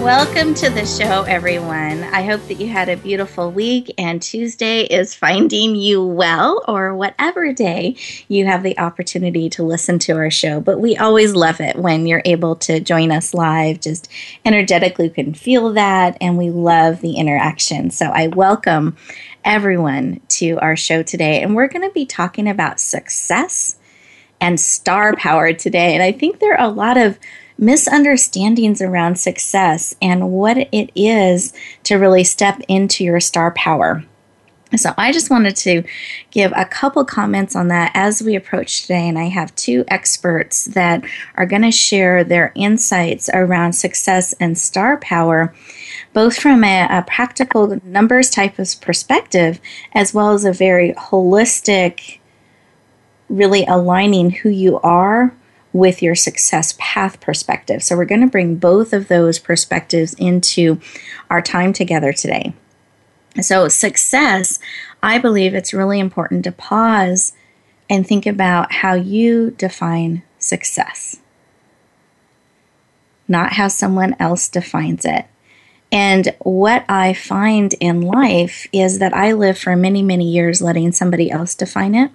Welcome to the show, everyone. I hope that you had a beautiful week and Tuesday is finding you well, or whatever day you have the opportunity to listen to our show. But we always love it when you're able to join us live. Just energetically, can feel that, and we love the interaction. So I welcome everyone to our show today, and we're going to be talking about success and star power today. And I think there are a lot of misunderstandings around success and what it is to really step into your star power. So, I just wanted to give a couple comments on that as we approach today. And I have two experts that are going to share their insights around success and star power, both from a, a, practical numbers type of perspective, as well as a very holistic, really aligning who you are with your success path perspective. So, we're going to bring both of those perspectives into our time together today. So, success, I believe it's really important to pause and think about how you define success, not how someone else defines it. And what I find in life is that I live for many, many years letting somebody else define it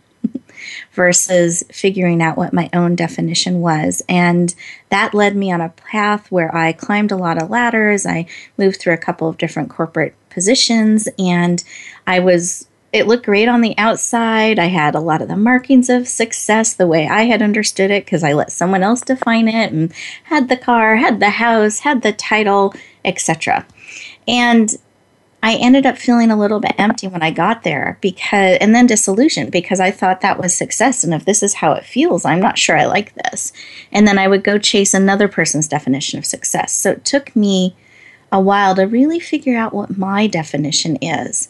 versus figuring out what my own definition was. And that led me on a path where I climbed a lot of ladders. I moved through a couple of different corporate positions, and I was it looked great on the outside. I had a lot of the markings of success the way I had understood it because I let someone else define it and had the car, had the house, had the title, etc. And I ended up feeling a little bit empty when I got there because, and then disillusioned because I thought that was success. And if this is how it feels, I'm not sure I like this. And then I would go chase another person's definition of success. So it took me a while to really figure out what my definition is.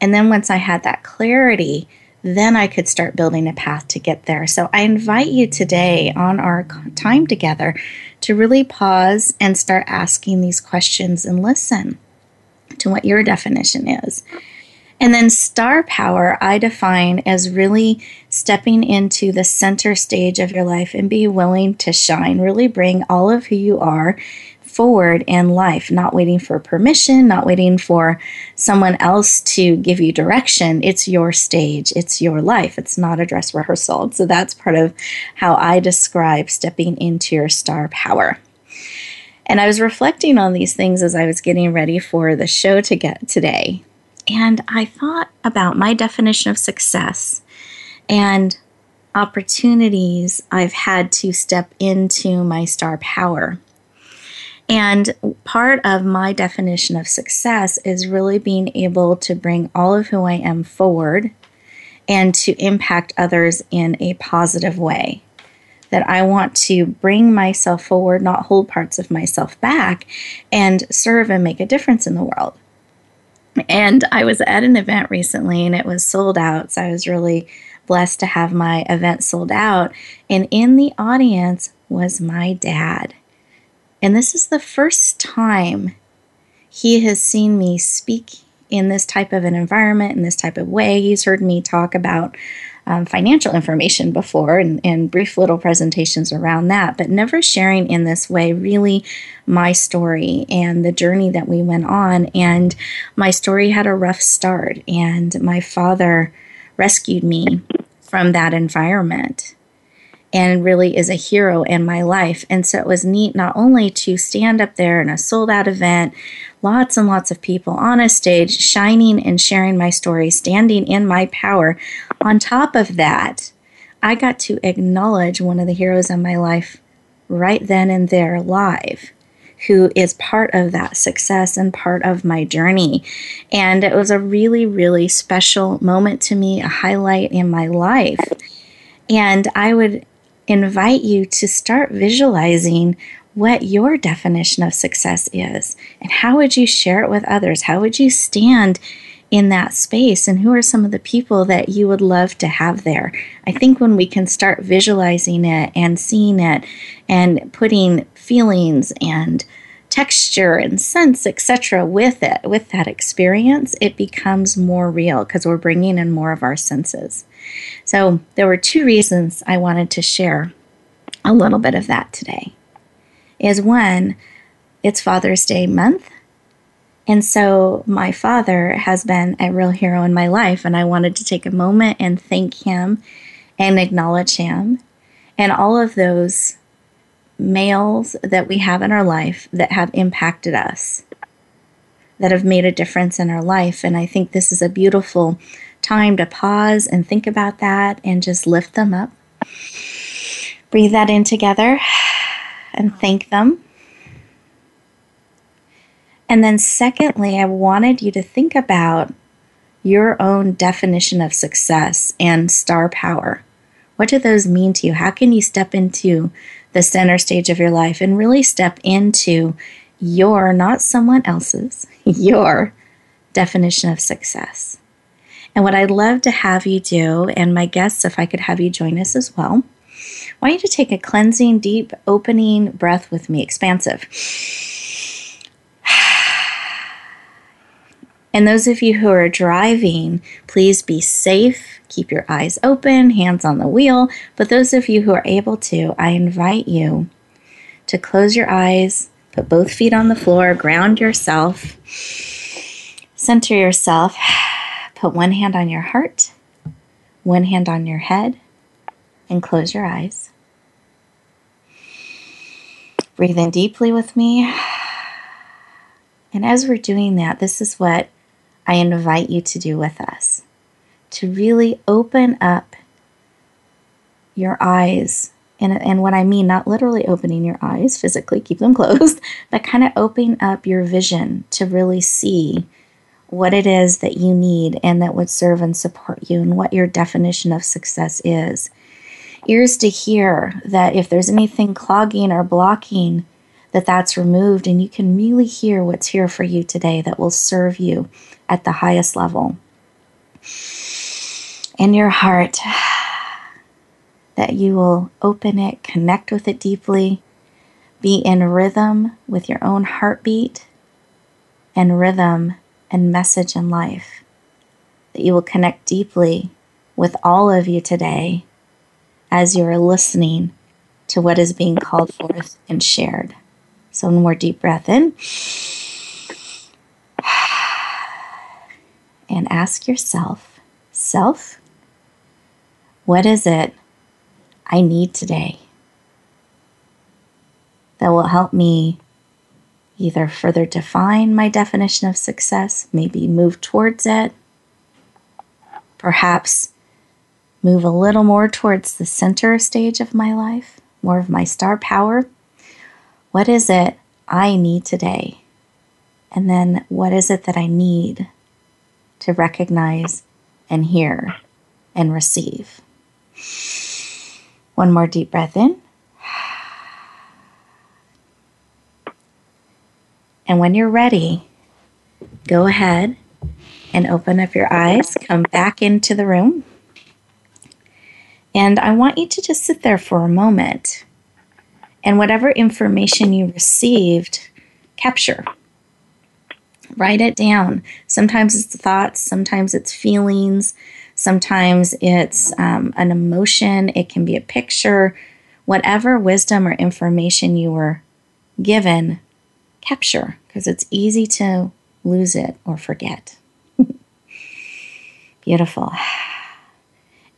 And then once I had that clarity, then I could start building a path to get there. So I invite you today on our time together to really pause and start asking these questions and listen to what your definition is. And then star power, I define as really stepping into the center stage of your life and be willing to shine, really bring all of who you are forward in life, not waiting for permission, not waiting for someone else to give you direction. It's your stage, it's your life, it's not a dress rehearsal. So that's part of how I describe stepping into your star power. And I was reflecting on these things as I was getting ready for the show to get today. And I thought about my definition of success and opportunities I've had to step into my star power. And part of my definition of success is really being able to bring all of who I am forward and to impact others in a positive way that I want to bring myself forward, not hold parts of myself back, and serve and make a difference in the world. And I was at an event recently and it was sold out. So I was really blessed to have my event sold out. And in the audience was my dad. And this is the first time he has seen me speak in this type of an environment, in this type of way. He's heard me talk about um, financial information before and, and brief little presentations around that, but never sharing in this way really my story and the journey that we went on. And my story had a rough start, and my father rescued me from that environment. and really is a hero in my life. And so it was neat not only to stand up there in a sold out event, lots and lots of people on a stage, shining and sharing my story, standing in my power. On top of that, I got to acknowledge one of the heroes in my life right then and there live who is part of that success and part of my journey. And it was a really, really special moment to me, a highlight in my life. And I would invite you to start visualizing what your definition of success is and how would you share it with others? How would you stand in that space? And who are some of the people that you would love to have there. I think when we can start visualizing it and seeing it and putting feelings and texture and sense etc with it with that experience it becomes more real because we're bringing in more of our senses. So there were two reasons i wanted to share a little bit of that today. Is one it's father's day month and so my father has been a real hero in my life, and I wanted to take a moment and thank him and acknowledge him and all of those males that we have in our life that have impacted us, that have made a difference in our life. And I think this is a beautiful time to pause and think about that and just lift them up. Breathe that in together and thank them. And then, secondly, I wanted you to think about your own definition of success and star power. What do those mean to you? How can you step into the center stage of your life and really step into your, not someone else's, your definition of success? And what I'd love to have you do, and my guests, if I could have you join us as well, I want you to take a cleansing, deep, opening breath with me, expansive. And those of you who are driving, please be safe. Keep your eyes open, hands on the wheel. But those of you who are able to, I invite you to close your eyes, put both feet on the floor, ground yourself, center yourself, put one hand on your heart, one hand on your head, and close your eyes. Breathe in deeply with me. And as we're doing that, this is what I invite you to do with us to really open up your eyes. And, and what I mean, not literally opening your eyes physically, keep them closed, but kind of opening up your vision to really see what it is that you need and that would serve and support you and what your definition of success is. Ears to hear that if there's anything clogging or blocking, that that's removed and you can really hear what's here for you today that will serve you at the highest level. In your heart, that you will open it, connect with it deeply, be in rhythm with your own heartbeat and rhythm and message in life. That you will connect deeply with all of you today as you are listening to what is being called forth and shared. So, one more deep breath in. And ask yourself, self, what is it I need today that will help me either further define my definition of success, maybe move towards it, perhaps move a little more towards the center stage of my life, more of my star power, what is it I need today? And then what is it that I need to recognize and hear and receive? One more deep breath in. And when you're ready, go ahead and open up your eyes, come back into the room. And I want you to just sit there for a moment and whatever information you received, capture. Write it down. Sometimes it's thoughts, sometimes it's feelings, sometimes it's um, an emotion, it can be a picture. Whatever wisdom or information you were given, capture because it's easy to lose it or forget. Beautiful.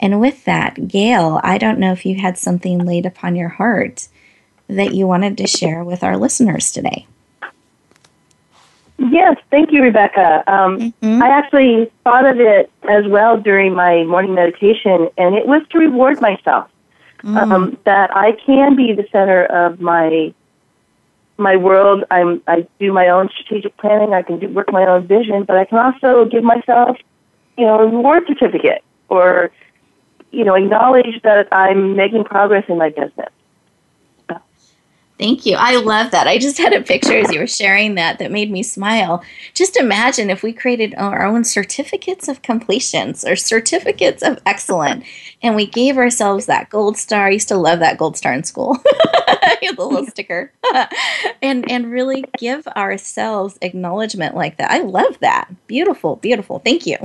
And with that, Gail, I don't know if you had something laid upon your heart that you wanted to share with our listeners today. Yes, thank you, Rebecca. Um, mm-hmm. I actually thought of it as well during my morning meditation, and it was to reward myself mm. um, that I can be the center of my my world. I'm I do my own strategic planning. I can do work my own vision, but I can also give myself, you know, a reward certificate or, you know, acknowledge that I'm making progress in my business. Thank you. I love that. I just had a picture as you were sharing that that made me smile. Just imagine if we created our own certificates of completions or certificates of excellence and we gave ourselves that gold star. I used to love that gold star in school. the little sticker. and and really give ourselves acknowledgement like that. I love that. Beautiful, beautiful. Thank you.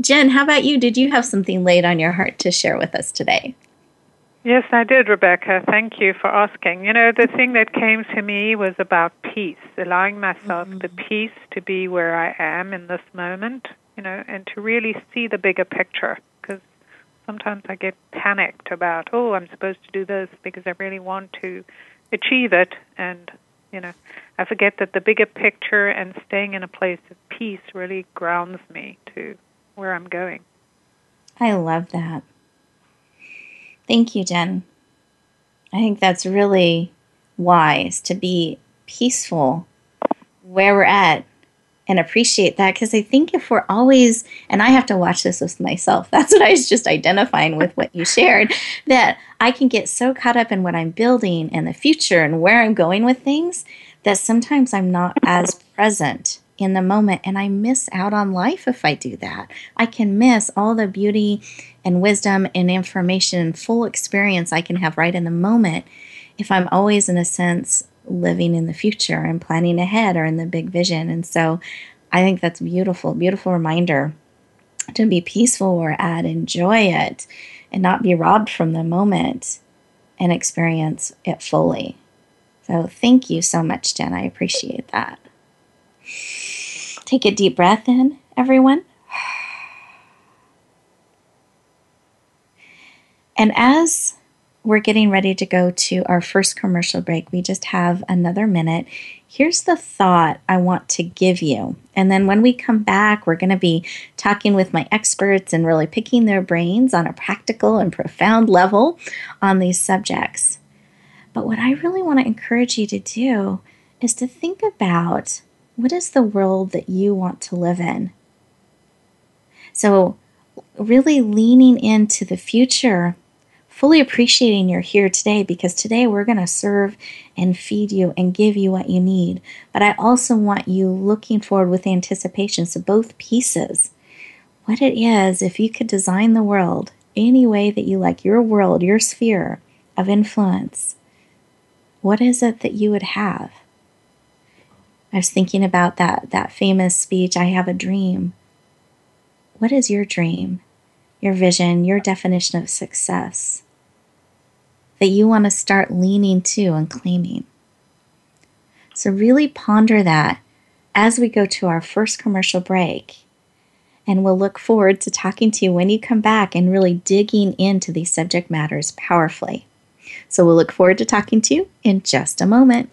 Jen, how about you? Did you have something laid on your heart to share with us today? Yes, I did, Rebecca. Thank you for asking. You know, the thing that came to me was about peace, allowing myself mm-hmm. the peace to be where I am in this moment, you know, and to really see the bigger picture. Because sometimes I get panicked about, oh, I'm supposed to do this because I really want to achieve it. And, you know, I forget that the bigger picture and staying in a place of peace really grounds me to where I'm going. I love that. Thank you, Jen. I think that's really wise to be peaceful where we're at and appreciate that because I think if we're always, and I have to watch this with myself, that's what I was just identifying with what you shared, that I can get so caught up in what I'm building and the future and where I'm going with things that sometimes I'm not as present in the moment and I miss out on life if I do that. I can miss all the beauty and wisdom and information and full experience I can have right in the moment if I'm always, in a sense, living in the future and planning ahead or in the big vision. And so I think that's beautiful, beautiful reminder to be peaceful where at, enjoy it, and not be robbed from the moment and experience it fully. So thank you so much, Jen. I appreciate that. Take a deep breath in, everyone. And as we're getting ready to go to our first commercial break, we just have another minute. Here's the thought I want to give you. And then when we come back, we're going to be talking with my experts and really picking their brains on a practical and profound level on these subjects. But what I really want to encourage you to do is to think about what is the world that you want to live in? So, really leaning into the future, fully appreciating you're here today because today we're going to serve and feed you and give you what you need. But I also want you looking forward with anticipation. So, both pieces. What it is, if you could design the world any way that you like, your world, your sphere of influence, what is it that you would have? I was thinking about that that famous speech, I have a dream. What is your dream? Your vision, your definition of success that you want to start leaning to and claiming. So really ponder that as we go to our first commercial break. And we'll look forward to talking to you when you come back and really digging into these subject matters powerfully. So we'll look forward to talking to you in just a moment.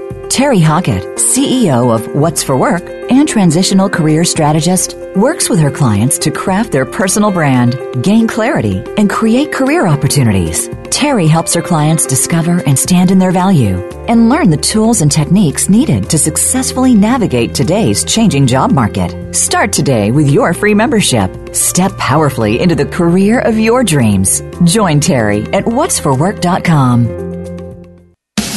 Terry Hockett, CEO of What's for Work and transitional career strategist, works with her clients to craft their personal brand, gain clarity, and create career opportunities. Terry helps her clients discover and stand in their value and learn the tools and techniques needed to successfully navigate today's changing job market. Start today with your free membership. Step powerfully into the career of your dreams. Join Terry at what'sforwork.com.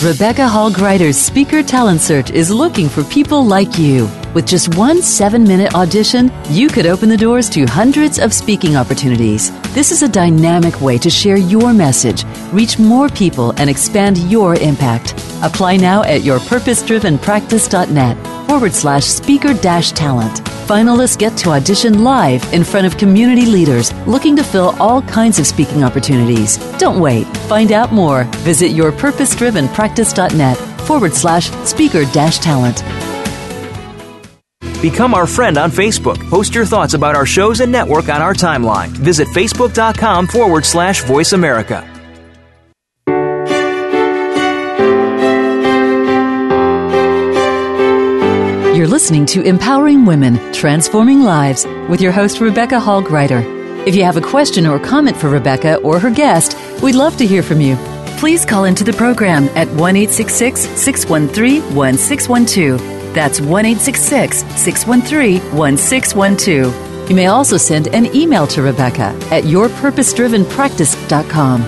Rebecca Hall Gruyter's Speaker Talent Search is looking for people like you. With just one seven minute audition, you could open the doors to hundreds of speaking opportunities. This is a dynamic way to share your message, reach more people, and expand your impact. Apply now at yourpurposedrivenpractice.net forward slash speaker dash talent. Finalists get to audition live in front of community leaders looking to fill all kinds of speaking opportunities. Don't wait. Find out more. Visit yourpurposedrivenpractice.net forward slash speaker dash talent. Become our friend on Facebook. Post your thoughts about our shows and network on our timeline. Visit facebook.com forward slash voice America. You're listening to Empowering Women, Transforming Lives with your host, Rebecca Hall Gruyter. If you have a question or comment for Rebecca or her guest, we'd love to hear from you. Please call into the program at 1 613 1612 that's 1 613 1612. You may also send an email to Rebecca at yourpurposedrivenpractice.com.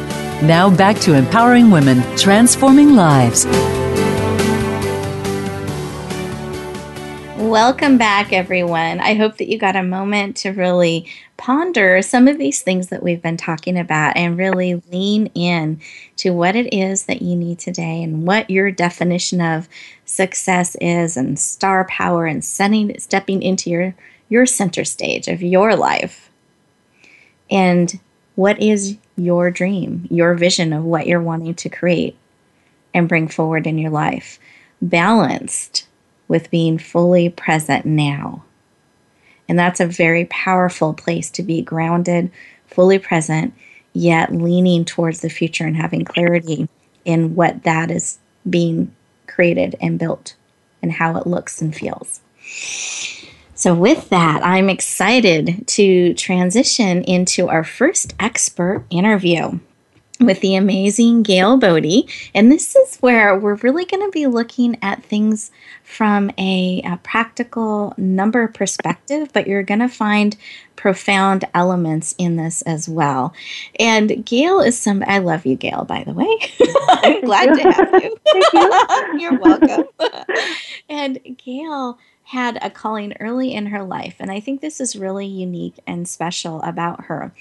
Now back to empowering women, transforming lives. Welcome back, everyone. I hope that you got a moment to really ponder some of these things that we've been talking about and really lean in to what it is that you need today and what your definition of success is and star power and setting stepping into your your center stage of your life. And what is your dream, your vision of what you're wanting to create and bring forward in your life, balanced with being fully present now. And that's a very powerful place to be grounded, fully present, yet leaning towards the future and having clarity in what that is being created and built and how it looks and feels. So, with that, I'm excited to transition into our first expert interview with the amazing Gail Bodie. And this is where we're really going to be looking at things from a, a practical number perspective, but you're going to find profound elements in this as well. And Gail is some, I love you, Gail, by the way. I'm glad to have you. you. you're welcome. and Gail had a calling early in her life, and I think this is really unique and special about her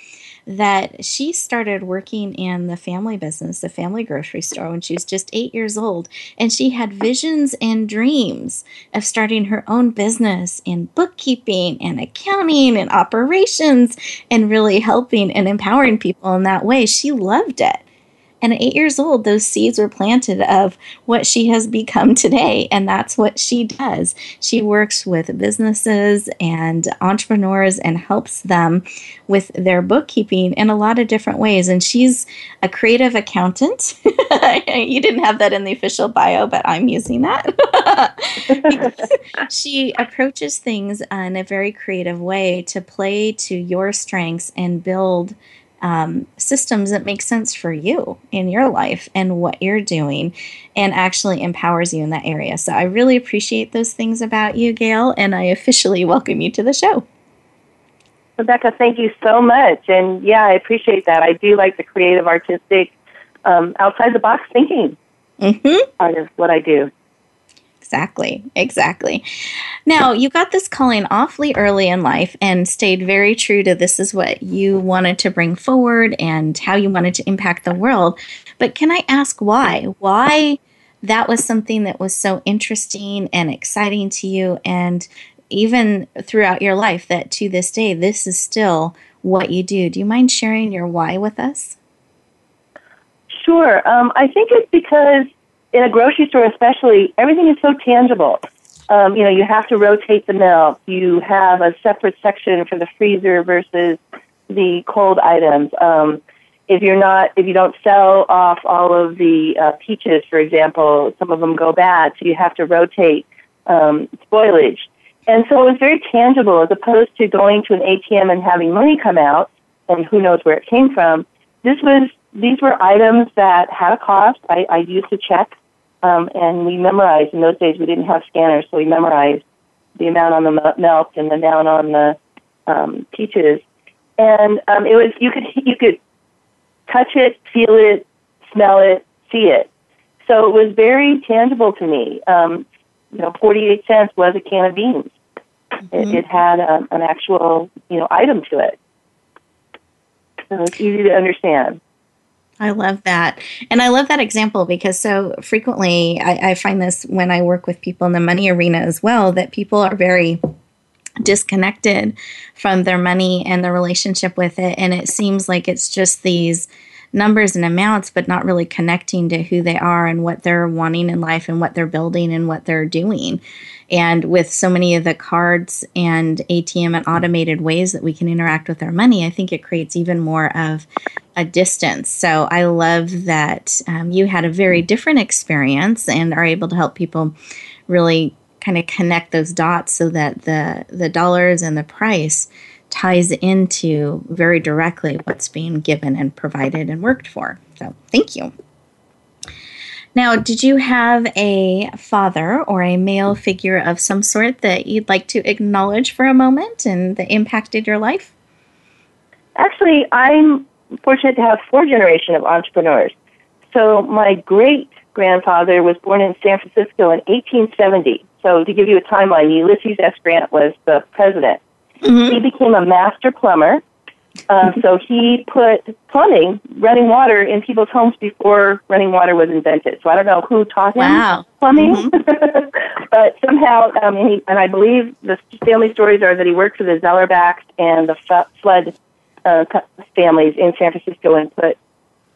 that she started working in the family business, the family grocery store, when she was just eight years old. And she had visions and dreams of starting her own business in bookkeeping and accounting and operations and really helping and empowering people in that way. She loved it. And at eight years old, those seeds were planted of what she has become today. And that's what she does. She works with businesses and entrepreneurs and helps them with their bookkeeping in a lot of different ways. And she's a creative accountant. you didn't have that in the official bio, but I'm using that. she approaches things in a very creative way to play to your strengths and build um, systems that make sense for you in your life and what you're doing and actually empowers you in that area. So I really appreciate those things about you, Gail, and I officially welcome you to the show. Rebecca, thank you so much. And yeah, I appreciate that. I do like the creative, artistic, um, outside the box thinking mm-hmm. part of what I do. Exactly, exactly. Now, you got this calling awfully early in life and stayed very true to this is what you wanted to bring forward and how you wanted to impact the world. But can I ask why? Why that was something that was so interesting and exciting to you, and even throughout your life, that to this day, this is still what you do? Do you mind sharing your why with us? Sure. Um, I think it's because in a grocery store, especially, everything is so tangible. Um, you know, you have to rotate the milk. You have a separate section for the freezer versus the cold items. Um, if you're not, if you don't sell off all of the uh, peaches, for example, some of them go bad, so you have to rotate um, spoilage. And so it was very tangible as opposed to going to an ATM and having money come out, and who knows where it came from. This was these were items that had a cost. I, I used to check um, and we memorized. In those days, we didn't have scanners, so we memorized the amount on the milk and the amount on the um, peaches. And um, it was you could you could touch it, feel it, smell it, see it. So it was very tangible to me. Um, you know, 48 cents was a can of beans. Mm-hmm. It, it, had um, an actual, you know, item to it. So it's easy to understand. I love that. And I love that example because so frequently I, I, find this when I work with people in the money arena as well that people are very disconnected from their money and their relationship with it. And it seems like it's just these numbers and amounts, but not really connecting to who they are and what they're wanting in life and what they're building and what they're doing. And with so many of the cards and ATM and automated ways that we can interact with our money, I think it creates even more of a distance. So I love that um, you had a very different experience and are able to help people really kind of connect those dots so that the the dollars and the price ties into very directly what's being given and provided and worked for. So thank you. Now, did you have a father or a male figure of some sort that you'd like to acknowledge for a moment and that impacted your life? Actually, I'm fortunate to have four generations of entrepreneurs. So my great grandfather was born in San Francisco in 1870. So to give you a timeline, Ulysses S. Grant was the president. Mm-hmm. He became a master plumber uh, so he put plumbing, running water, in people's homes before running water was invented. So I don't know who taught him wow. plumbing, mm-hmm. but somehow, um, and, he, and I believe the family stories are that he worked for the Zellerbachs and the f- flood uh, families in San Francisco and put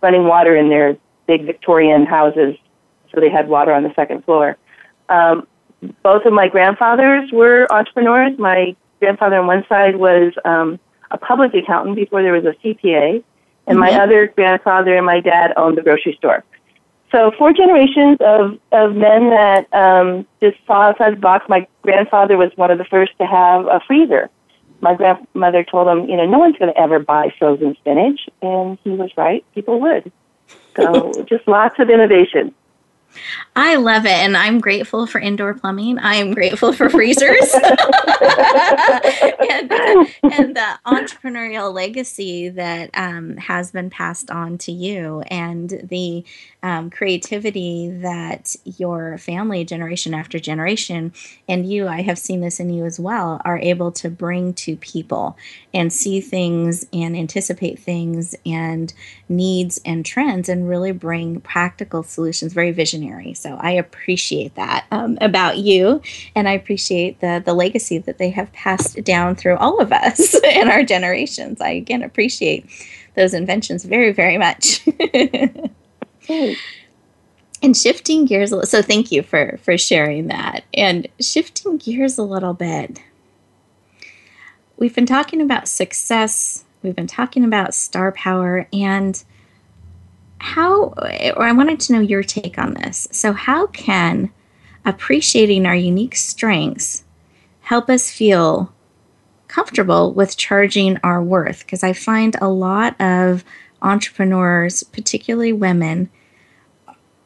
running water in their big Victorian houses, so they had water on the second floor. Um, both of my grandfathers were entrepreneurs. My grandfather on one side was um, a public accountant before there was a CPA, and mm-hmm. my other grandfather and my dad owned the grocery store. So four generations of, of men that um, just saw outside the box. My grandfather was one of the first to have a freezer. My grandmother told him, you know, no one's going to ever buy frozen spinach, and he was right. People would. So just lots of innovation. I love it, and I'm grateful for indoor plumbing. I am grateful for freezers and, and, the entrepreneurial legacy that um, has been passed on to you, and the um, creativity that your family, generation after generation, and you, I have seen this in you as well, are able to bring to people and see things and anticipate things and needs and trends, and really bring practical solutions. Very visionary visionary. So I appreciate that um, about you, and I appreciate the the legacy that they have passed down through all of us in our generations. I again appreciate those inventions very very much. and shifting gears, so thank you for for sharing that. And shifting gears a little bit, we've been talking about success. We've been talking about star power and how, or I wanted to know your take on this. So, how can appreciating our unique strengths help us feel comfortable with charging our worth? Because I find a lot of entrepreneurs, particularly women,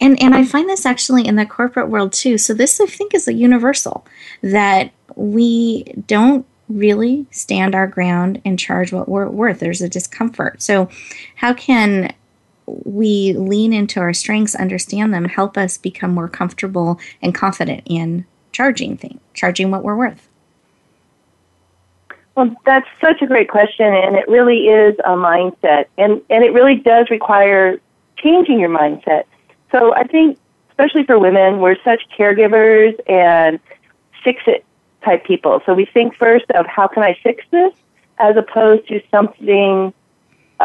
and, and I find this actually in the corporate world too. So, this I think is a universal that we don't really stand our ground and charge what we're worth. There's a discomfort. So, how can we lean into our strengths, understand them, help us become more comfortable and confident in charging things, charging what we're worth? Well, that's such a great question, and it really is a mindset, and and it really does require changing your mindset. So I think, especially for women, we're such caregivers and fix it type people. So we think first of how can I fix this, as opposed to something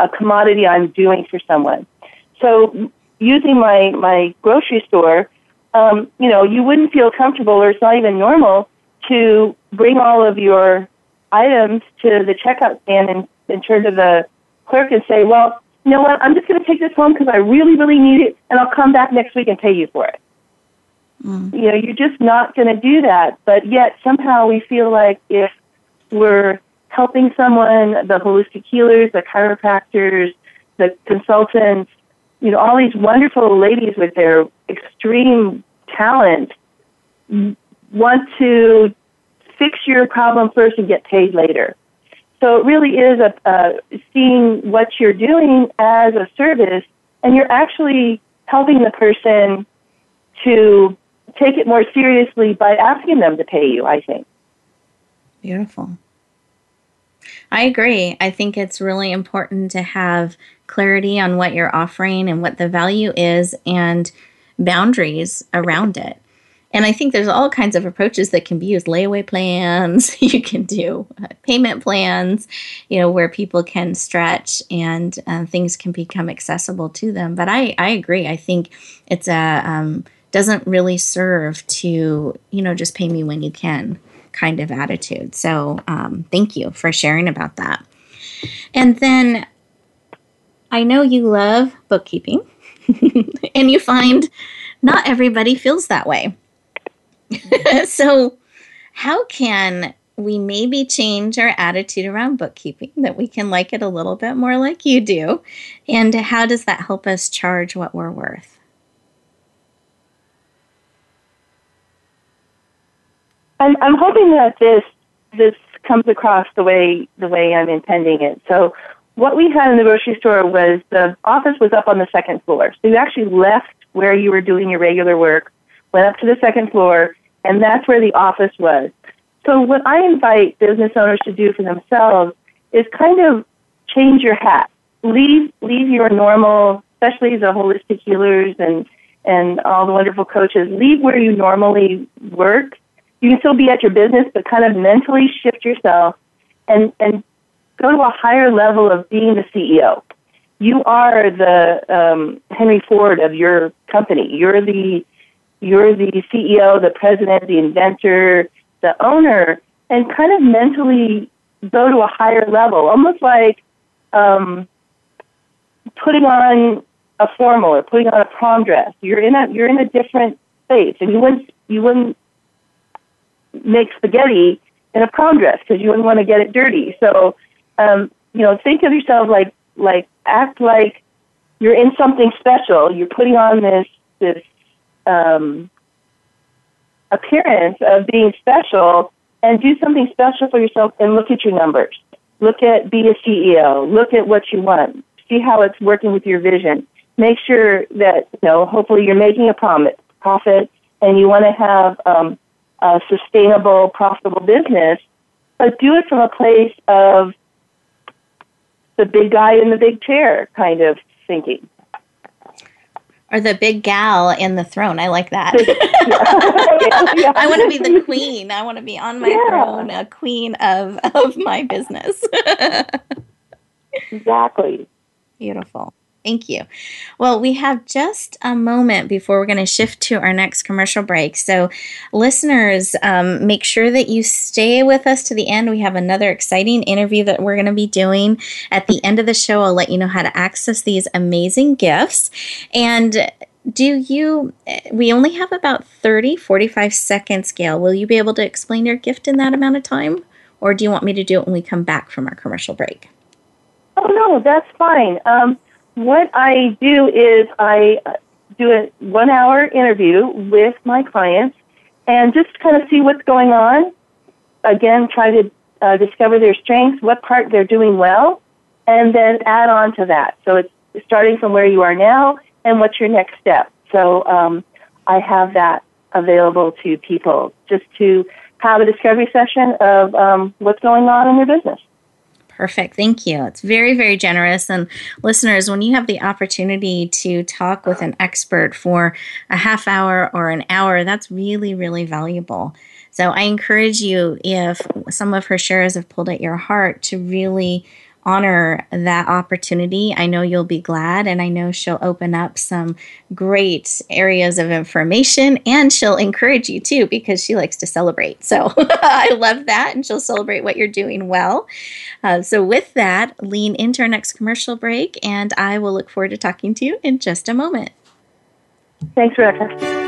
a commodity I'm doing for someone. So using my, my grocery store, um, you know, you wouldn't feel comfortable or it's not even normal to bring all of your items to the checkout stand and, and turn to the clerk and say, well, you know what, I'm just going to take this home because I really, really need it and I'll come back next week and pay you for it. Mm. You know, you're just not going to do that. But yet somehow we feel like if we're helping someone, the holistic healers, the chiropractors, the consultants, you know, all these wonderful ladies with their extreme talent want to fix your problem first and get paid later. So it really is a, seeing what you're doing as a service, and you're actually helping the person to take it more seriously by asking them to pay you, I think. Beautiful. I agree. I think it's really important to have clarity on what you're offering and what the value is and boundaries around it. And I think there's all kinds of approaches that can be used layaway plans, you can do uh, payment plans, you know, where people can stretch and uh, things can become accessible to them. But I, I agree. I think it's a, um, doesn't really serve to, you know, just pay me when you can kind of attitude. So um, thank you for sharing about that. And then I know you love bookkeeping and you find not everybody feels that way. so, how can we maybe change our attitude around bookkeeping that we can like it a little bit more like you do? And how does that help us charge what we're worth? I'm, I'm hoping that this this comes across the way the way I'm intending it. So what we had in the grocery store was the office was up on the second floor. So you actually left where you were doing your regular work, went up to the second floor, and that's where the office was. So what I invite business owners to do for themselves is kind of change your hat. Leave leave your normal, especially the holistic healers and and all the wonderful coaches. Leave where you normally work. You can still be at your business, but kind of mentally shift yourself and and go to a higher level of being the CEO. You are the um, Henry Ford of your company. You're the you're the CEO, the president, the inventor, the owner, and kind of mentally go to a higher level, almost like um, putting on a formal or putting on a prom dress. You're in a you're in a different space, and you wouldn't you wouldn't make spaghetti in a prom dress because you wouldn't want to get it dirty. So, um, you know, think of yourself like like act like you're in something special. You're putting on this this um, appearance of being special and do something special for yourself and look at your numbers. Look at be a CEO. Look at what you want. See how it's working with your vision. Make sure that, you know, hopefully you're making a profit, profit and you want to have um, a sustainable, profitable business, but do it from a place of the big guy in the big chair kind of thinking. Or the big gal in the throne. I like that. yeah. I want to be the queen. I want to be on my yeah. throne, a queen of, of my business. exactly. Beautiful. Thank you. Well, we have just a moment before we're going to shift to our next commercial break. So, listeners, um, make sure that you stay with us to the end. We have another exciting interview that we're going to be doing. At the end of the show, I'll let you know how to access these amazing gifts. And do you, we only have about 30, 45 seconds, Gail. Will you be able to explain your gift in that amount of time? Or do you want me to do it when we come back from our commercial break? Oh, no, that's fine. Um, what I do is I do a one hour interview with my clients and just kind of see what's going on. Again, try to uh, discover their strengths, what part they're doing well, and then add on to that. So it's starting from where you are now and what's your next step. So um, I have that available to people just to have a discovery session of um, what's going on in their business. Perfect. Thank you. It's very, very generous. And listeners, when you have the opportunity to talk with an expert for a half hour or an hour, that's really, really valuable. So I encourage you, if some of her shares have pulled at your heart, to really honor that opportunity. I know you'll be glad, and I know she'll open up some great areas of information and she'll encourage you too because she likes to celebrate. So I love that, and she'll celebrate what you're doing well. Uh, so, with that, lean into our next commercial break, and I will look forward to talking to you in just a moment. Thanks, Rebecca.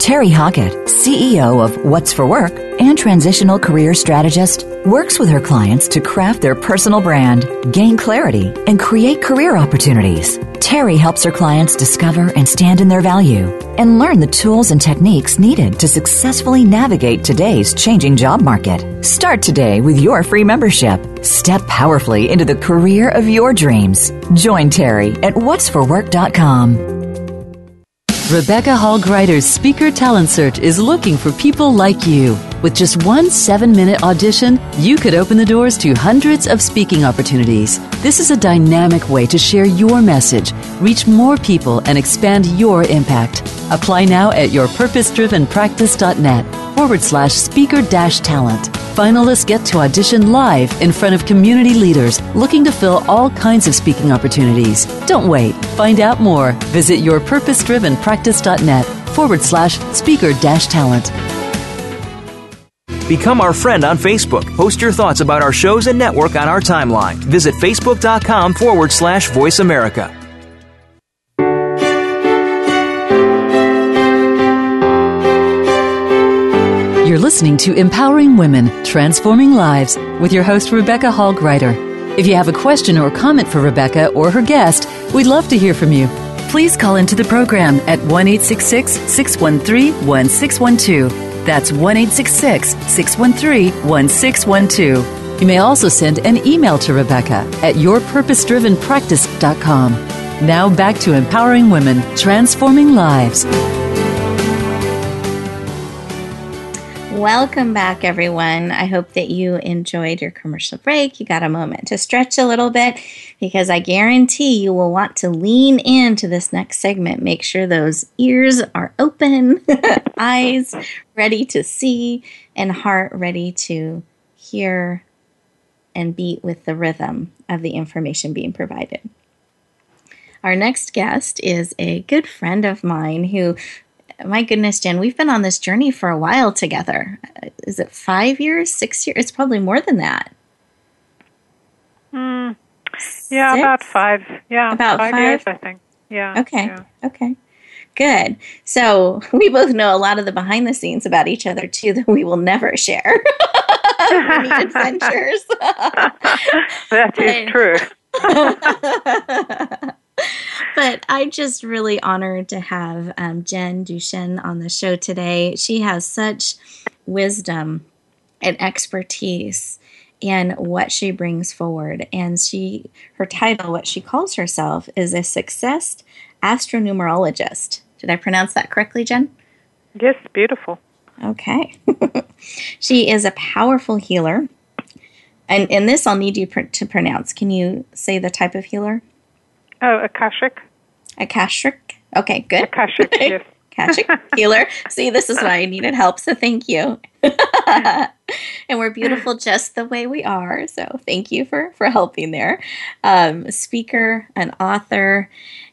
Terry Hockett, CEO of What's for Work and transitional career strategist, works with her clients to craft their personal brand, gain clarity, and create career opportunities. Terry helps her clients discover and stand in their value and learn the tools and techniques needed to successfully navigate today's changing job market. Start today with your free membership. Step powerfully into the career of your dreams. Join Terry at what'sforwork.com. Rebecca Hall Gruyter's Speaker Talent Search is looking for people like you. With just one seven minute audition, you could open the doors to hundreds of speaking opportunities. This is a dynamic way to share your message, reach more people, and expand your impact. Apply now at yourpurposedrivenpractice.net forward slash speaker dash talent. Finalists get to audition live in front of community leaders looking to fill all kinds of speaking opportunities. Don't wait. Find out more. Visit yourpurposedrivenpractice.net forward slash speaker dash talent. Become our friend on Facebook. Post your thoughts about our shows and network on our timeline. Visit facebook.com forward slash voice America. You're listening to Empowering Women, Transforming Lives with your host, Rebecca Hall Gruyter. If you have a question or comment for Rebecca or her guest, we'd love to hear from you. Please call into the program at 1 613 1612. That's 1 613 1612. You may also send an email to Rebecca at yourpurposedrivenpractice.com. Now back to empowering women, transforming lives. Welcome back, everyone. I hope that you enjoyed your commercial break. You got a moment to stretch a little bit because I guarantee you will want to lean into this next segment. Make sure those ears are open, eyes ready to see, and heart ready to hear and beat with the rhythm of the information being provided. Our next guest is a good friend of mine who my goodness, Jen, we've been on this journey for a while together. Is it five years, six years? It's probably more than that. Mm, yeah, Six? about five. Yeah, about five, five, years, I think. Yeah. Okay. Yeah. Okay. Good. So we both know a lot of the behind the scenes about each other too that we will never share. Adventures. that is true. But I'm just really honored to have um, Jen Duchen on the show today. She has such wisdom and expertise in what she brings forward, and she her title, what she calls herself, is a success astronumerologist. Did I pronounce that correctly, Jen? Yes, beautiful. Okay. she is a powerful healer. And, and this I'll need you pr- to pronounce. Can you say the type of healer? Oh, Akashic. Akashic. Okay, good. Akashic, yes. Akashic healer. See, this is why I needed help, so thank you. and we're beautiful just the way we are, so thank you for for helping there. Um, speaker, an author,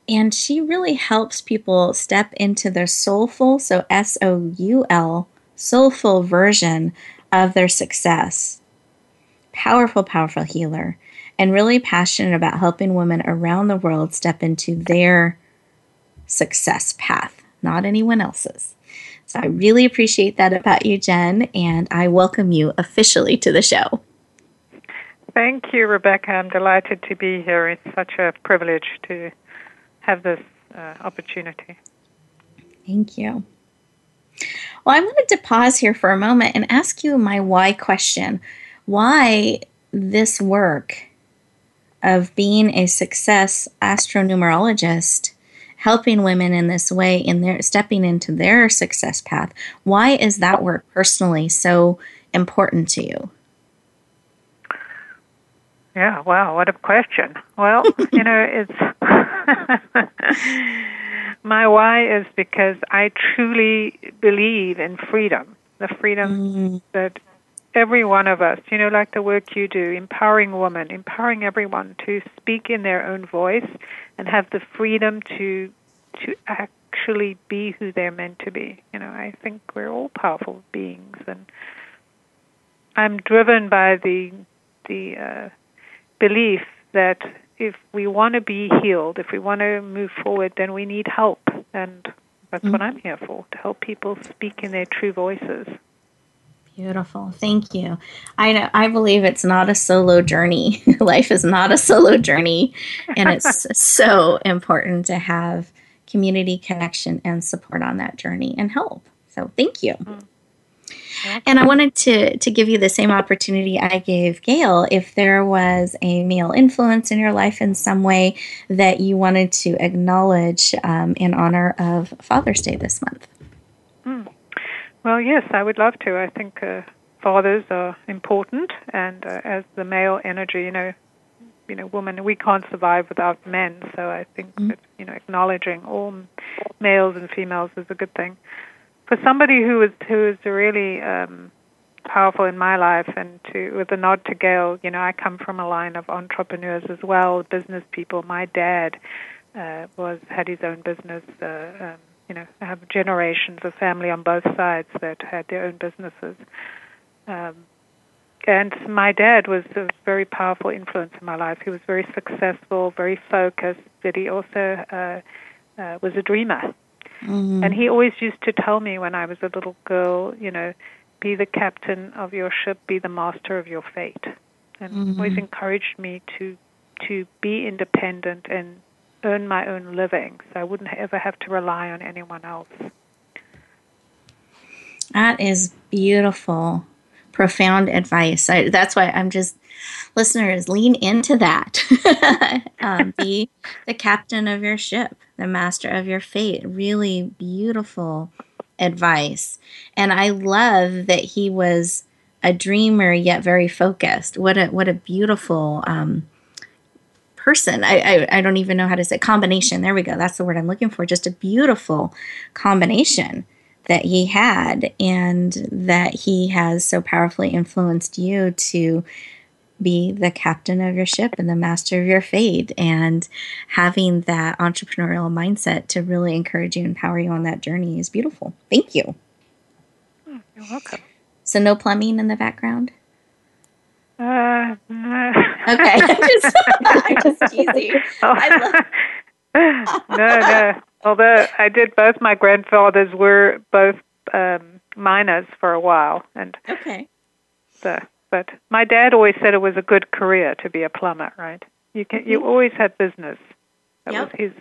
and she really helps people step into their soulful, so S O U L, soulful version of their success. Powerful, powerful healer and really passionate about helping women around the world step into their success path, not anyone else's. So I really appreciate that about you, Jen, and I welcome you officially to the show. Thank you, Rebecca. I'm delighted to be here. It's such a privilege to have this uh, opportunity. Thank you. Well, I wanted to pause here for a moment and ask you my why question. Why this work of being a success astronumerologist helping women in this way in their stepping into their success path why is that work personally so important to you yeah wow what a question well you know it's my why is because i truly believe in freedom the freedom mm. that every one of us, you know, like the work you do, empowering women, empowering everyone to speak in their own voice and have the freedom to to actually be who they're meant to be. You know, I think we're all powerful beings and I'm driven by the the uh, belief that if we want to be healed, if we want to move forward, then we need help, and that's mm-hmm. what I'm here for to help people speak in their true voices. Beautiful. Thank you. I know, I believe it's not a solo journey. Life is not a solo journey, and it's so important to have community connection and support on that journey and help. So, thank you. Mm-hmm. And I wanted to to give you the same opportunity I gave Gail. If there was a male influence in your life in some way that you wanted to acknowledge um, in honor of Father's Day this month. Well, yes, I would love to. I think uh, fathers are important, and uh, as the male energy, you know, you know, women, we can't survive without men. So I think mm-hmm. that you know, acknowledging all males and females is a good thing for somebody who is who is really um, powerful in my life, and to with a nod to Gail, you know, I come from a line of entrepreneurs as well, business people. My dad uh, was had his own business. Uh, um, you know, I have generations of family on both sides that had their own businesses. Um, and my dad was a very powerful influence in my life. He was very successful, very focused, but he also uh, uh, was a dreamer. Mm-hmm. And he always used to tell me when I was a little girl, you know, be the captain of your ship, be the master of your fate. And mm-hmm. always encouraged me to to be independent and earn my own living so I wouldn't ever have to rely on anyone else. That is beautiful, profound advice. I, that's why I'm just listeners lean into that. um, be the captain of your ship, the master of your fate. Really beautiful advice. And I love that he was a dreamer yet very focused. What a what a beautiful um, person. I, I I don't even know how to say combination. There we go. That's the word I'm looking for. Just a beautiful combination that he had and that he has so powerfully influenced you to be the captain of your ship and the master of your fate and having that entrepreneurial mindset to really encourage you and empower you on that journey is beautiful thank you oh, you're welcome so no plumbing in the background uh, no. okay I'm just, I'm just teasing oh. love- no no although i did both my grandfathers were both um, miners for a while and okay so but my dad always said it was a good career to be a plumber, right? You can you mm-hmm. always had business. That yep. was his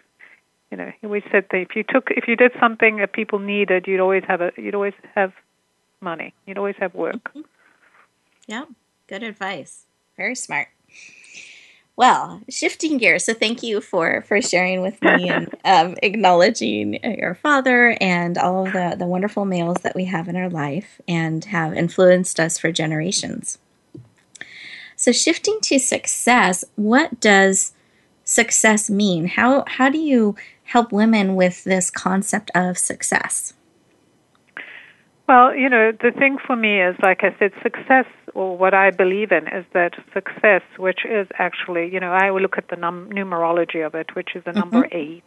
you know, he always said that if you took if you did something that people needed, you'd always have a you'd always have money. You'd always have work. Mm-hmm. Yeah. Good advice. Very smart. Well, shifting gears. So thank you for for sharing with me and um, acknowledging your father and all of the the wonderful males that we have in our life and have influenced us for generations. So shifting to success, what does success mean? How how do you help women with this concept of success? Well, you know, the thing for me is, like I said, success, or what I believe in, is that success, which is actually, you know, I look at the num- numerology of it, which is the mm-hmm. number eight.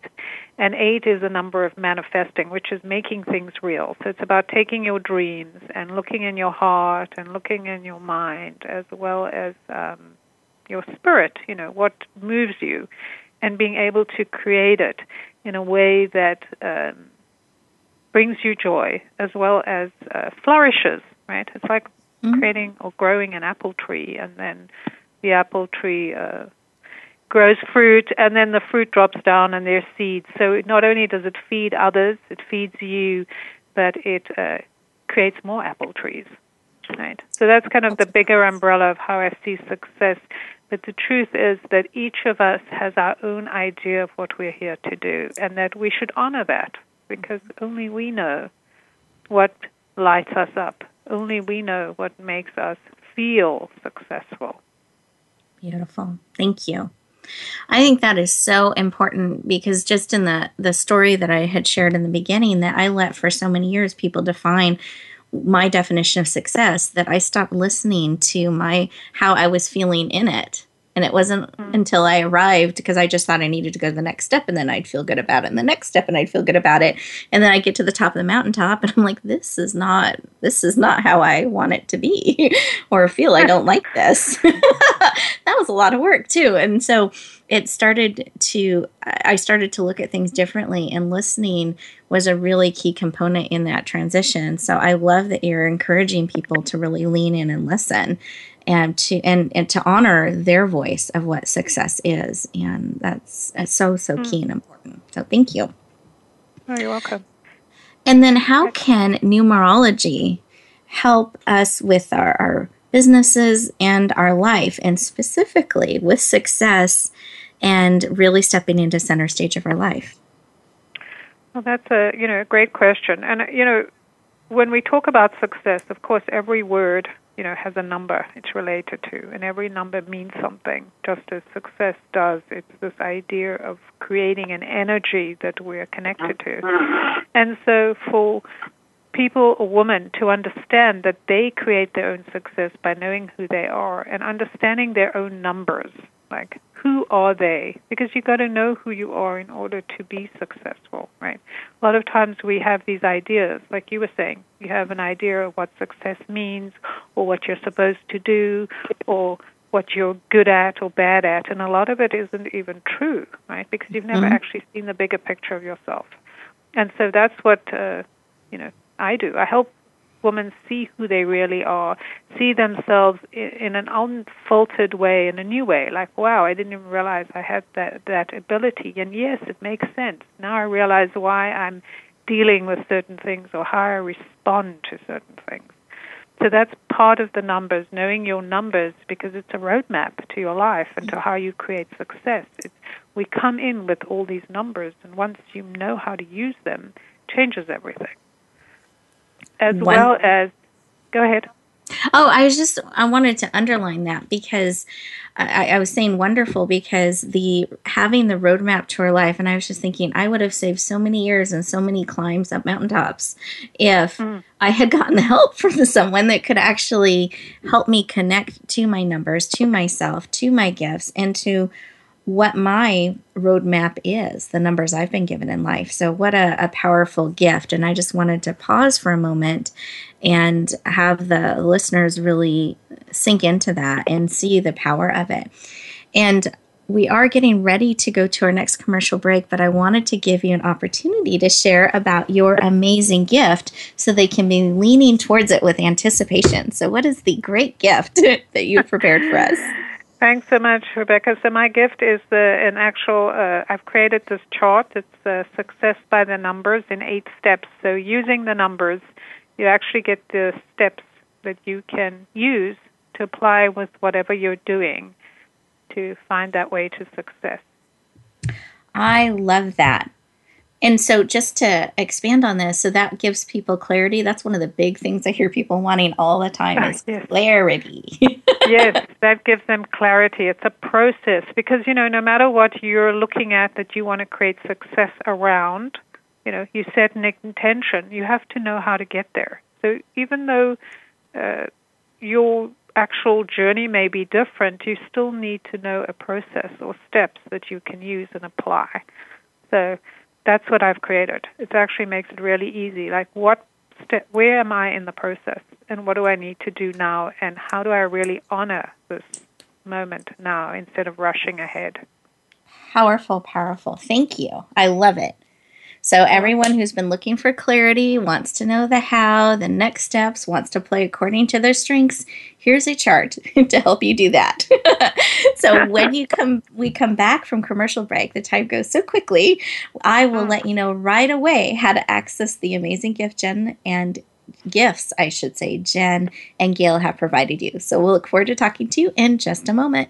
And eight is a number of manifesting, which is making things real. So it's about taking your dreams and looking in your heart and looking in your mind, as well as um, your spirit, you know, what moves you, and being able to create it in a way that. Um, brings you joy as well as uh, flourishes, right? It's like mm-hmm. creating or growing an apple tree, and then the apple tree uh, grows fruit, and then the fruit drops down, and there's seeds. So not only does it feed others, it feeds you, but it uh, creates more apple trees, right? So that's kind of the bigger umbrella of how I see success. But the truth is that each of us has our own idea of what we're here to do, and that we should honor that because only we know what lights us up. Only we know what makes us feel successful. Beautiful. Thank you. I think that is so important because just in the the story that I had shared in the beginning that I let for so many years people define my definition of success that I stopped listening to my how I was feeling in it and it wasn't mm. until I arrived because I just thought I needed to go to the next step and then I'd feel good about it. And the next step and I'd feel good about it. And then I get to the top of the mountaintop and I'm like, this is not this is not how I want it to be or feel I don't like this. that was a lot of work too. And so it started to I started to look at things differently and listening was a really key component in that transition. So I love that you're encouraging people to really lean in and listen and to and, and to honor their voice of what success is. And that's, that's so so mm. key and important. So thank you. Oh, you're welcome. And then how can numerology help us with our, our businesses and our life and specifically with success and really stepping into center stage of our life? Well, that's a you know a great question, and you know when we talk about success, of course, every word you know has a number it's related to, and every number means something. Just as success does, it's this idea of creating an energy that we're connected to, and so for people or women to understand that they create their own success by knowing who they are and understanding their own numbers like who are they? Because you've got to know who you are in order to be successful, right? A lot of times we have these ideas, like you were saying, you have an idea of what success means, or what you're supposed to do, or what you're good at or bad at, and a lot of it isn't even true, right? Because you've never mm-hmm. actually seen the bigger picture of yourself, and so that's what uh, you know I do. I help women see who they really are, see themselves in an unfiltered way, in a new way. Like, wow, I didn't even realize I had that that ability. And yes, it makes sense. Now I realize why I'm dealing with certain things or how I respond to certain things. So that's part of the numbers, knowing your numbers, because it's a roadmap to your life and to how you create success. It's, we come in with all these numbers, and once you know how to use them, changes everything as One, well as go ahead. Oh, I was just I wanted to underline that because I, I, was saying wonderful because the having the roadmap to our life, and I was just thinking I would have saved so many years and so many climbs up mountaintops if mm. I had gotten the help from someone that could actually help me connect to my numbers, to myself, to my gifts, and to what my roadmap is, the numbers I've been given in life. So, what a, a, powerful gift. And I just wanted to pause for a moment and have the listeners really sink into that and see the power of it. And we are getting ready to go to our next commercial break, but I wanted to give you an opportunity to share about your amazing gift so they can be leaning towards it with anticipation. So, what is the great gift that you've prepared for us? Thanks so much, Rebecca. So my gift is the an actual. Uh, I've created this chart. It's uh, success by the numbers in eight steps. So using the numbers, you actually get the steps that you can use to apply with whatever you're doing to find that way to success. I love that. And so, just to expand on this, so that gives people clarity. That's one of the big things I hear people wanting all the time is clarity. yes, that gives them clarity. It's a process because, you know, no matter what you're looking at that you want to create success around, you know, you set an intention, you have to know how to get there. So, even though uh, your actual journey may be different, you still need to know a process or steps that you can use and apply. So, that's what I've created. It actually makes it really easy. Like, what step, where am I in the process, and what do I need to do now, and how do I really honor this moment now instead of rushing ahead? Powerful, powerful. Thank you. I love it. So, everyone who's been looking for clarity, wants to know the how, the next steps, wants to play according to their strengths, here's a chart to help you do that. so, when you come we come back from commercial break, the time goes so quickly. I will let you know right away how to access the amazing gift Jen and gifts, I should say, Jen and Gail have provided you. So, we'll look forward to talking to you in just a moment.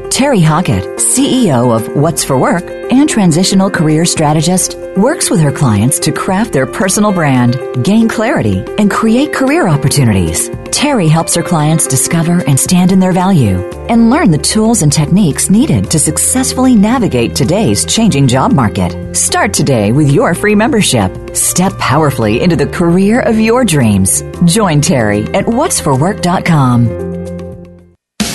Terry Hockett, CEO of What's for Work and transitional career strategist, works with her clients to craft their personal brand, gain clarity, and create career opportunities. Terry helps her clients discover and stand in their value and learn the tools and techniques needed to successfully navigate today's changing job market. Start today with your free membership. Step powerfully into the career of your dreams. Join Terry at what'sforwork.com.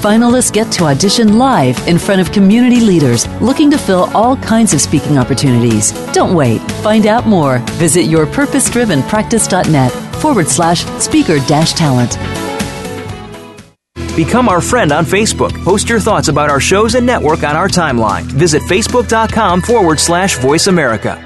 Finalists get to audition live in front of community leaders looking to fill all kinds of speaking opportunities. Don't wait. Find out more. Visit yourpurposedrivenpractice.net forward slash speaker dash talent. Become our friend on Facebook. Post your thoughts about our shows and network on our timeline. Visit facebook.com forward slash voice America.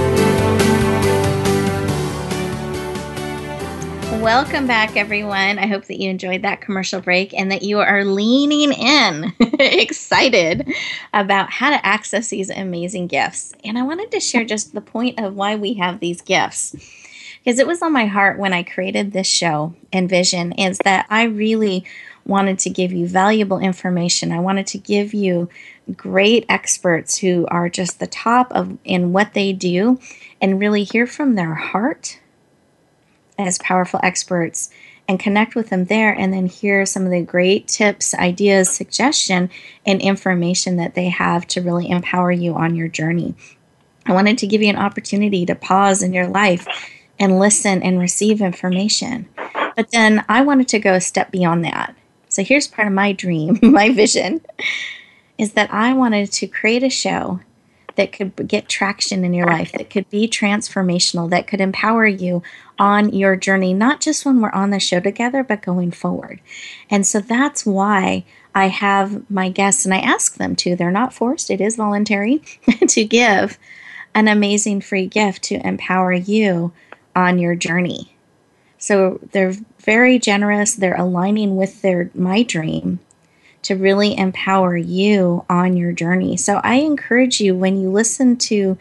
Welcome back, everyone. I hope that you enjoyed that commercial break and that you are leaning in, excited about how to access these amazing gifts. And I wanted to share just the point of why we have these gifts. Because it was on my heart when I created this show and vision, is that I really wanted to give you valuable information. I wanted to give you great experts who are just the top of in what they do and really hear from their heart as powerful experts and connect with them there and then hear some of the great tips, ideas, suggestion, and information that they have to really empower you on your journey. I wanted to give you an opportunity to pause in your life and listen and receive information. But then I wanted to go a step beyond that. So here's part of my dream, my vision is that I wanted to create a show that could get traction in your life, that could be transformational, that could empower you on your journey, not just when we're on the show together, but going forward. And so that's why I have my guests and I ask them to, they're not forced, it is voluntary, to give an amazing free gift to empower you on your journey. So they're very generous, they're aligning with their my dream to really empower you on your journey. So I encourage you when you listen to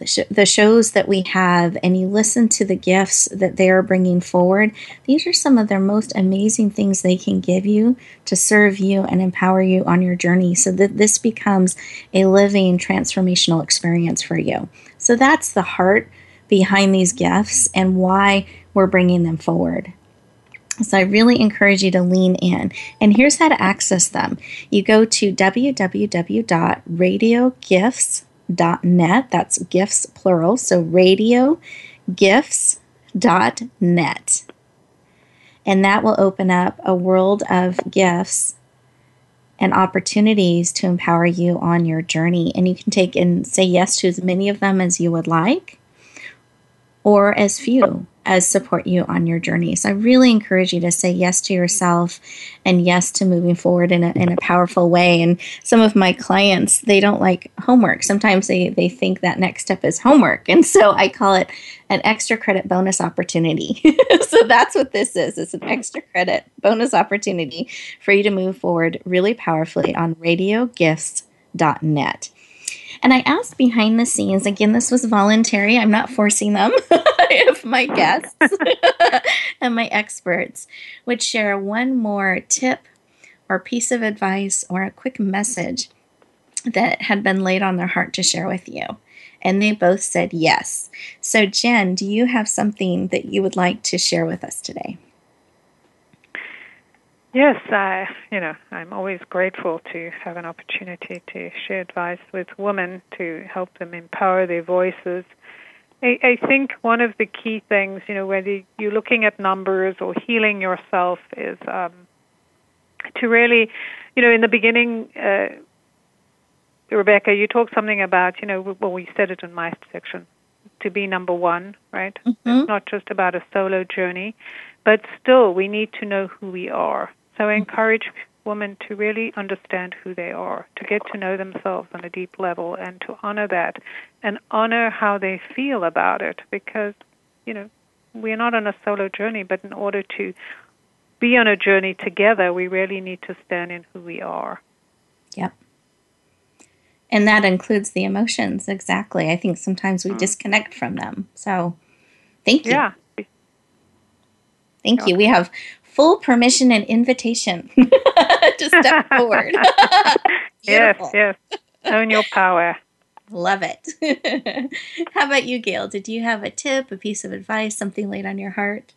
the, sh- the shows that we have and you listen to the gifts that they are bringing forward, these are some of their most amazing things they can give you to serve you and empower you on your journey so that this becomes a living transformational experience for you. So that's the heart behind these gifts and why we're bringing them forward. So I really encourage you to lean in. And here's how to access them. You go to www.radiogifts.net. That's gifts plural. So radiogifts.net. And that will open up a world of gifts and opportunities to empower you on your journey. And you can take and say yes to as many of them as you would like or as few as support you on your journey. So I really encourage you to say yes to yourself and yes to moving forward in a, in a powerful way. And some of my clients, they don't like homework. Sometimes they, they think that next step is homework. And so I call it an extra credit bonus opportunity. so that's what this is. It's an extra credit bonus opportunity for you to move forward really powerfully on radiogifts.net. And I asked behind the scenes, again, this was voluntary, I'm not forcing them, if my guests and my experts would share one more tip or piece of advice or a quick message that had been laid on their heart to share with you. And they both said yes. So, Jen, do you have something that you would like to share with us today? Yes, I, you know, I'm always grateful to have an opportunity to share advice with women to help them empower their voices I, I think one of the key things, you know, whether you're looking at numbers or healing yourself, is um, to really, you know, in the beginning, uh, Rebecca, you talked something about, you know, well, we said it in my section, to be number one, right? Mm-hmm. It's not just about a solo journey, but still, we need to know who we are. So I encourage women to really understand who they are, to get to know themselves on a deep level, and to honor that and honor how they feel about it because, you know, we're not on a solo journey, but in order to be on a journey together, we really need to stand in who we are. Yep. And that includes the emotions, exactly. I think sometimes we mm. disconnect from them. So thank you. Yeah. Thank you. We have full permission and invitation to step forward. yes, yes. Own your power. Love it. How about you, Gail? Did you have a tip, a piece of advice, something laid on your heart?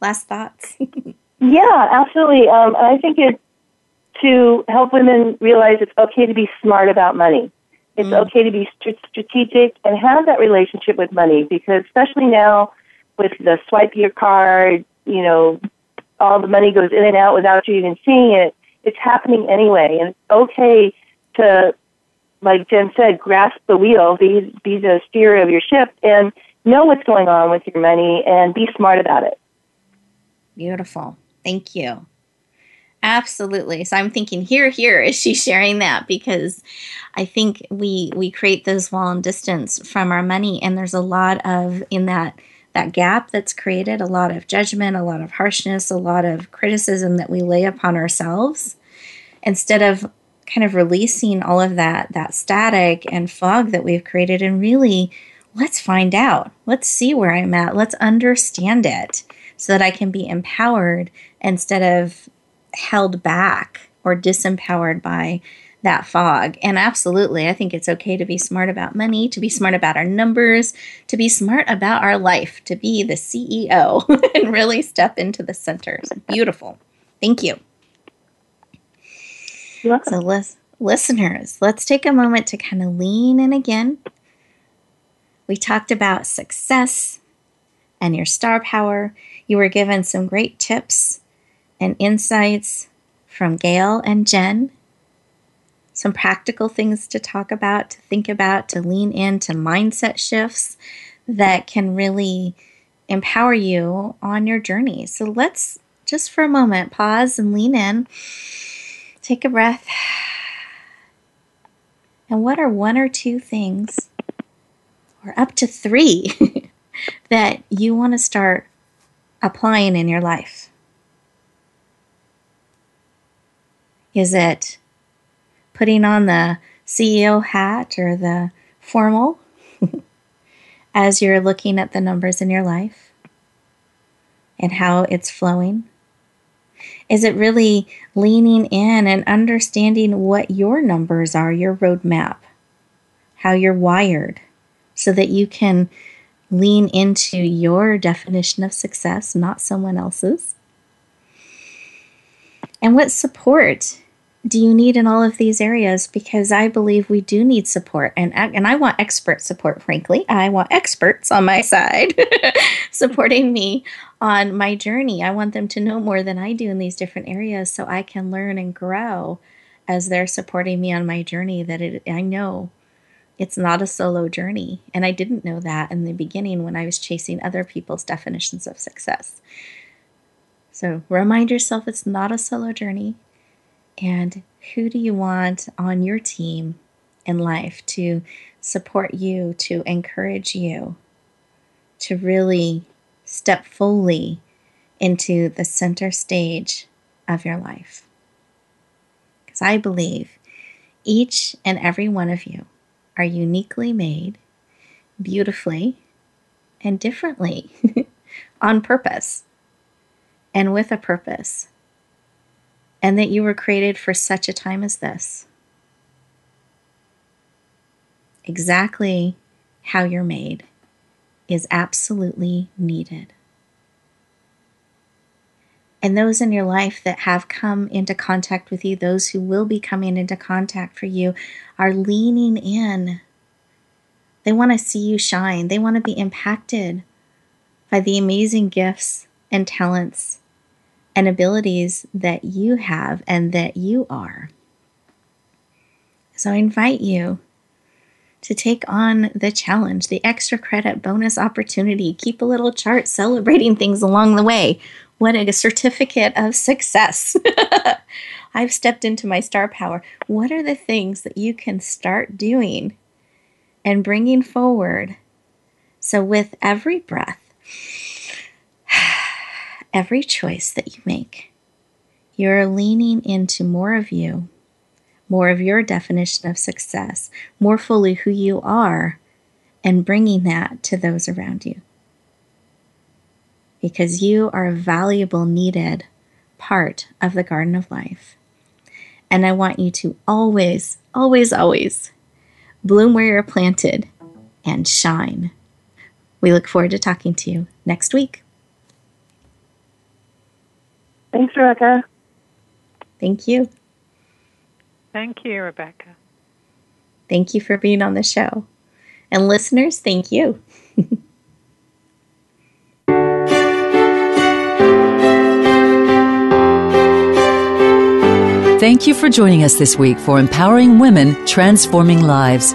Last thoughts? yeah, absolutely. Um, I think it to help women realize it's okay to be smart about money. It's mm. okay to be st- strategic and have that relationship with money because, especially now with the swipe your card, you know, all the money goes in and out without you even seeing it. It's happening anyway, and it's okay to, like Jen said, grasp the wheel, be be the steer of your ship, and know what's going on with your money and be smart about it. Beautiful. Thank you. Absolutely. So I'm thinking here, here is she sharing that because I think we we create this wall and distance from our money, and there's a lot of in that that gap that's created a lot of judgment, a lot of harshness, a lot of criticism that we lay upon ourselves instead of kind of releasing all of that that static and fog that we've created and really let's find out. Let's see where I'm at. Let's understand it so that I can be empowered instead of held back or disempowered by that fog. And absolutely, I think it's okay to be smart about money, to be smart about our numbers, to be smart about our life, to be the CEO and really step into the center. So beautiful. Thank you. So, lis- listeners, let's take a moment to kind of lean in again. We talked about success and your star power. You were given some great tips and insights from Gail and Jen some practical things to talk about, to think about, to lean into mindset shifts that can really empower you on your journey. So let's just for a moment pause and lean in, take a breath. And what are one or two things, or up to three, that you want to start applying in your life? Is it putting on the CEO hat or the formal as you're looking at the numbers in your life and how it's flowing? Is it really leaning in and understanding what your numbers are, your roadmap, how you're wired, so that you can lean into your definition of success, not someone else's? And what support do you need in all of these areas? Because I believe we do need support, and and I want expert support. Frankly, I want experts on my side supporting me on my journey. I want them to know more than I do in these different areas, so I can learn and grow as they're supporting me on my journey. That it, I know it's not a solo journey, and I didn't know that in the beginning when I was chasing other people's definitions of success. So remind yourself it's not a solo journey and who do you want on your team in life to support you, to encourage you, to really step fully into the center stage of your life? Because I believe each and every one of you are uniquely made, beautifully, and differently on purpose and with a purpose and that you were created for such a time as this. Exactly how you're made is absolutely needed. And those in your life that have come into contact with you, those who will be coming into contact for you, are leaning in They want to see you shine. They want to be impacted by the amazing gifts and talents and abilities that you have and that you are. So I invite you to take on the challenge, the extra credit bonus opportunity. Keep a little chart celebrating things along the way. What a certificate of success! I've stepped into my star power. What are the things that you can start doing and bringing forward? So, with every breath, every choice that you make, you're leaning into more of you more of your definition of success, more fully who you are, and bringing that to those around you. Because you are a valuable, needed part of the garden of life. And I want you to always, always, always bloom where you're planted and shine. We look forward to talking to you next week. Thanks, Rebecca. Thank you. Thank you, Rebecca. Thank you for being on the show. And listeners, thank you. Thank you for joining us this week for Empowering Women, Transforming Lives.